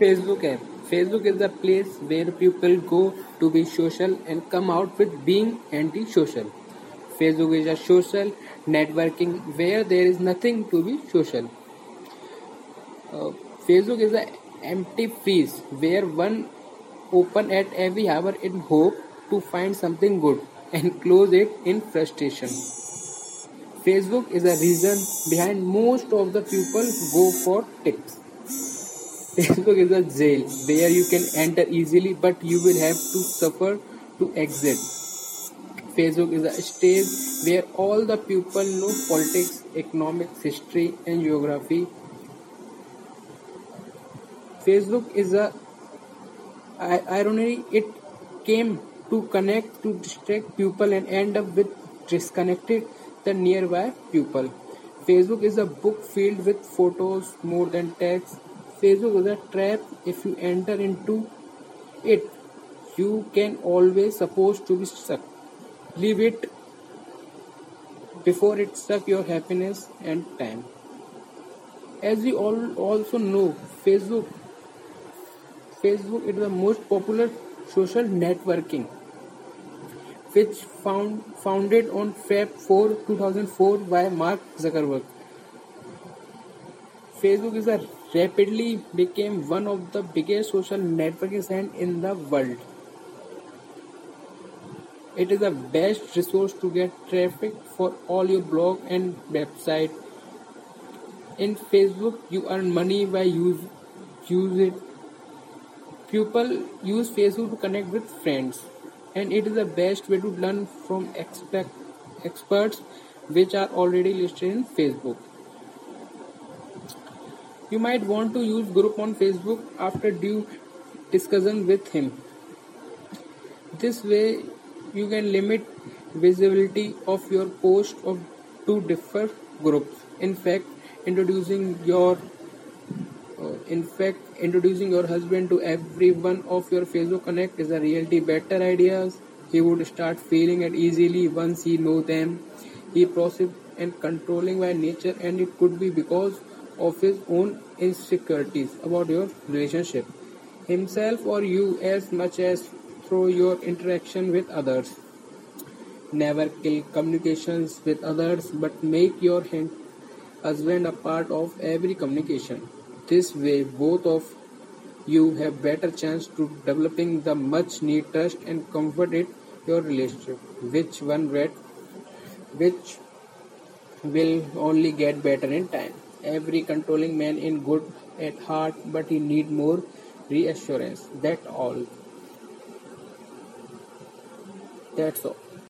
Facebook app. Facebook is the place where people go to be social and come out with being anti-social. Facebook is a social networking where there is nothing to be social. Uh, Facebook is an empty freeze where one open at every hour in hope to find something good and close it in frustration. Facebook is a reason behind most of the people go for tips. Facebook is a jail where you can enter easily but you will have to suffer to exit. Facebook is a stage where all the people know politics, economics, history, and geography. Facebook is a irony. It came to connect to distract people and end up with disconnected the nearby people. Facebook is a book filled with photos more than text. Facebook is a trap. If you enter into it, you can always supposed to be stuck. Leave it before it suck your happiness and time. As we all also know, Facebook Facebook is the most popular social networking which found, founded on Feb 4, 2004 by Mark Zuckerberg. Facebook is a rapidly became one of the biggest social networking sites in the world. It is the best resource to get traffic for all your blog and website. In Facebook, you earn money by use use it. People use Facebook to connect with friends and it is the best way to learn from expect experts which are already listed in Facebook. You might want to use group on Facebook after due discussion with him. This way you can limit visibility of your post of two different groups. In fact, introducing your uh, in fact, introducing your husband to every one of your Facebook Connect is a really better idea. He would start feeling it easily once he know them. He process and controlling by nature, and it could be because of his own insecurities about your relationship, himself or you, as much as through your interaction with others. Never kill communications with others, but make your husband a part of every communication. This way, both of you have better chance to developing the much need trust and comfort in your relationship, which one red, which will only get better in time. Every controlling man is good at heart, but he need more reassurance. That all. That's all.